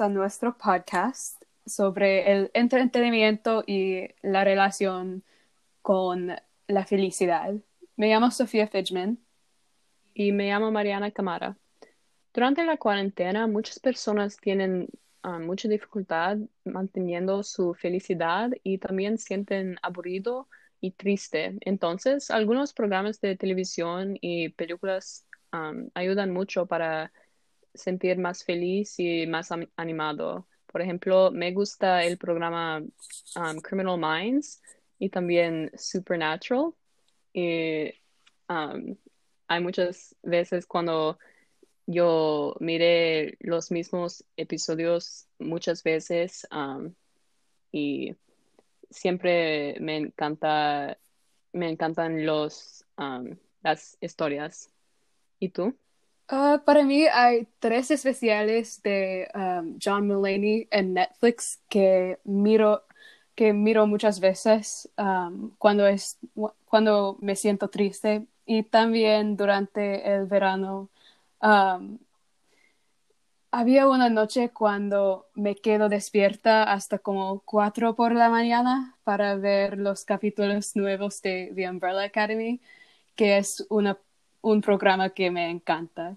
a nuestro podcast sobre el entretenimiento y la relación con la felicidad. Me llamo Sofía Fidgman. Y me llamo Mariana Camara. Durante la cuarentena, muchas personas tienen ah, mucha dificultad manteniendo su felicidad y también sienten aburrido y triste. Entonces, algunos programas de televisión y películas ayudan mucho para sentir más feliz y más animado. Por ejemplo, me gusta el programa um, Criminal Minds y también Supernatural. Y um, hay muchas veces cuando yo miré los mismos episodios muchas veces um, y siempre me encanta me encantan los las historias. ¿Y tú? Ah, para mí hay tres especiales de um, John Mulaney en Netflix que miro, que miro muchas veces um, cuando, es, cuando me siento triste y también durante el verano. Um, había una noche cuando me quedo despierta hasta como cuatro por la mañana para ver los capítulos nuevos de The Umbrella Academy, que es una un programa que me encanta.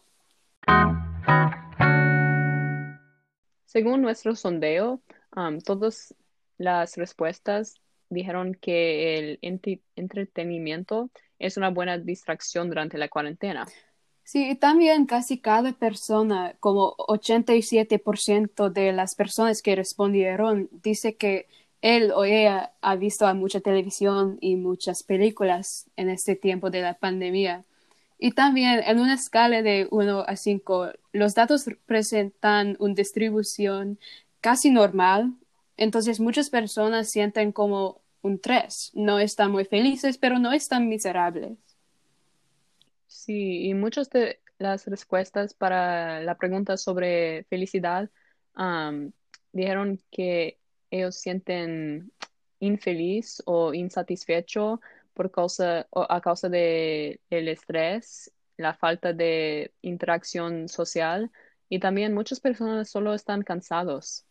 Según nuestro sondeo, um, todas las respuestas dijeron que el entretenimiento es una buena distracción durante la cuarentena. Sí, y también casi cada persona, como 87% de las personas que respondieron, dice que él o ella ha visto mucha televisión y muchas películas en este tiempo de la pandemia. Y también en una escala de 1 a 5, los datos presentan una distribución casi normal, entonces muchas personas sienten como un 3. No están muy felices, pero no están miserables. Sí, y muchas de las respuestas para la pregunta sobre felicidad dijeron que ellos sienten infeliz o insatisfecho por causa, a causa de el estrés, la falta de interacción social y también muchas personas solo están cansados.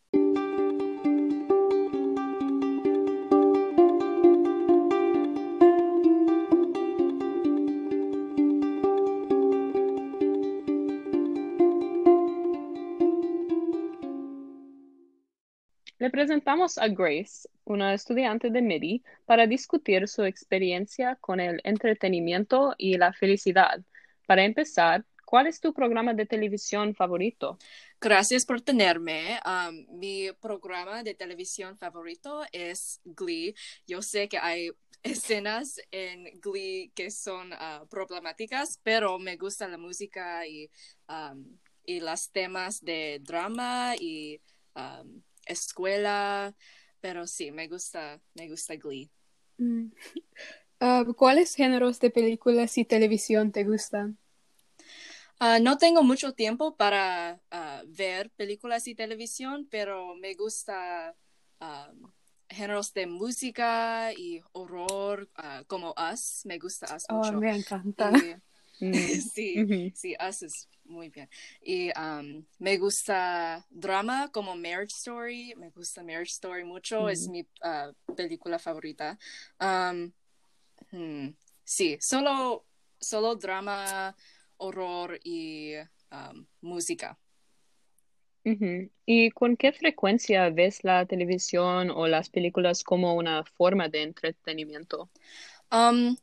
Presentamos a Grace, una estudiante de MIDI, para discutir su experiencia con el entretenimiento y la felicidad. Para empezar, ¿cuál es tu programa de televisión favorito? Gracias por tenerme. Um, mi programa de televisión favorito es Glee. Yo sé que hay escenas en Glee que son uh, problemáticas, pero me gusta la música y, um, y los temas de drama y um, escuela, pero sí, me gusta, me gusta Glee. Mm. Ah, ¿Cuáles géneros de películas y televisión te gustan? Ah, no tengo mucho tiempo para ah, ver películas y televisión, pero me gusta géneros de música y horror como Us. Me gusta Us oh, Me encanta. Mm. sí, sí, Us es muy bien. Y um, me gusta drama como Marriage Story, me gusta Marriage Story mucho, es mi uh, película favorita. Um, hmm, sí, solo, solo drama, horror y um, música. ¿Y con qué frecuencia ves la televisión o las películas como una forma de entretenimiento? Uh,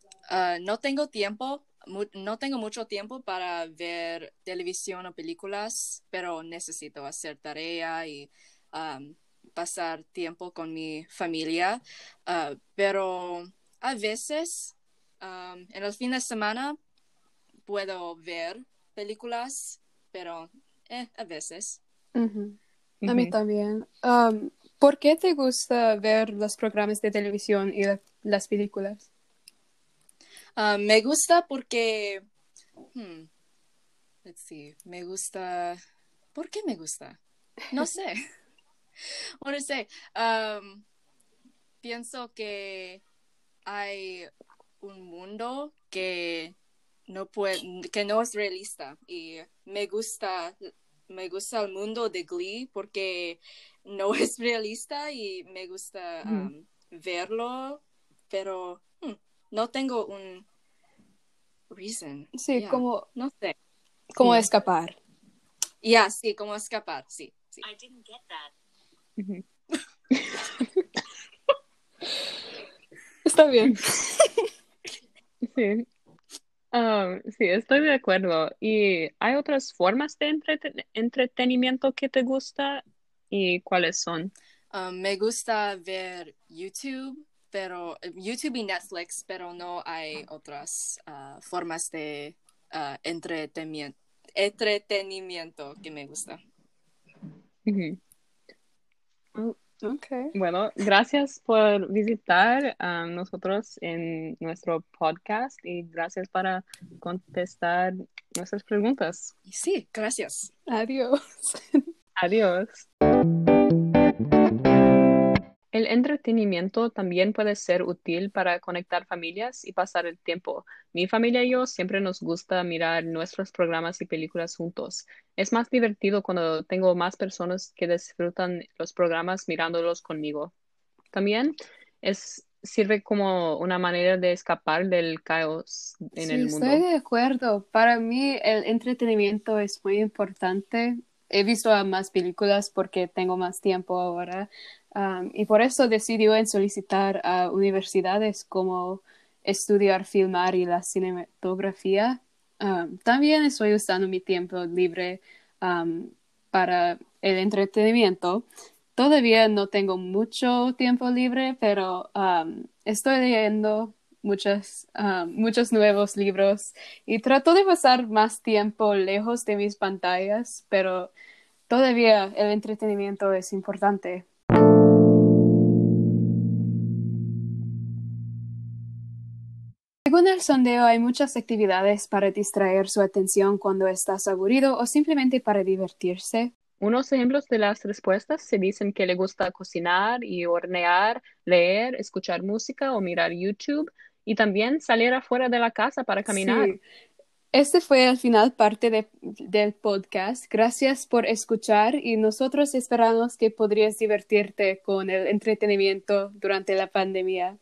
no tengo tiempo no tengo mucho tiempo para ver televisión o películas, pero necesito hacer tarea y um, pasar tiempo con mi familia. Uh, pero a veces, um, en el fin de semana, puedo ver películas, pero eh, a veces. A mí también. Um, ¿Por qué te gusta ver los programas de televisión y las películas? Ah, me gusta porque, hmm, let's see, me gusta, ¿por qué me gusta? No sé. no sé. Um, pienso que hay un mundo que no puede, que no es realista y me gusta me gusta el mundo de Glee porque no es realista y me gusta um, verlo, pero hmm, no tengo un reason. Sí, Yeah, como, No sé. como Sí. escapar. Ya, sí, como escapar, sí. sí. I didn't get that. Ujú. Está bien. Sí. Um, sí, estoy de acuerdo. ¿Y hay otras formas de entreten- entretenimiento que te gusta? ¿Y cuáles son? Um, me gusta ver YouTube, pero eh, YouTube y Netflix, pero no hay otras ah, formas de ah, entretenimiento, entretenimiento que me gusta. Ujú. Okay. Bueno, gracias por visitar a nosotros en nuestro podcast y gracias para contestar nuestras preguntas. Sí, gracias. Adiós. Adiós. El entretenimiento también puede ser útil para conectar familias y pasar el tiempo. Mi familia y yo siempre nos gusta mirar nuestros programas y películas juntos. Es más divertido cuando tengo más personas que disfrutan los programas mirándolos conmigo. También es, sirve como una manera de escapar del caos en Sí, el mundo. estoy de acuerdo. Para mí el entretenimiento es muy importante. He visto más películas porque tengo más tiempo ahora. Y por eso decidió en solicitar a universidades como estudiar filmar y la cinematografía. Um, también estoy usando mi tiempo libre para el entretenimiento. Todavía no tengo mucho tiempo libre, pero estoy leyendo muchas, muchos nuevos libros y trato de pasar más tiempo lejos de mis pantallas, pero todavía el entretenimiento es importante. Según el sondeo, hay muchas actividades para distraer su atención cuando estás aburrido o simplemente para divertirse. Unos ejemplos de las respuestas se dicen que le gusta cocinar y hornear, leer, escuchar música o mirar YouTube y también salir afuera de la casa para caminar. Sí. Este fue al final parte de- del podcast. Gracias por escuchar y nosotros esperamos que podrías divertirte con el entretenimiento durante la pandemia.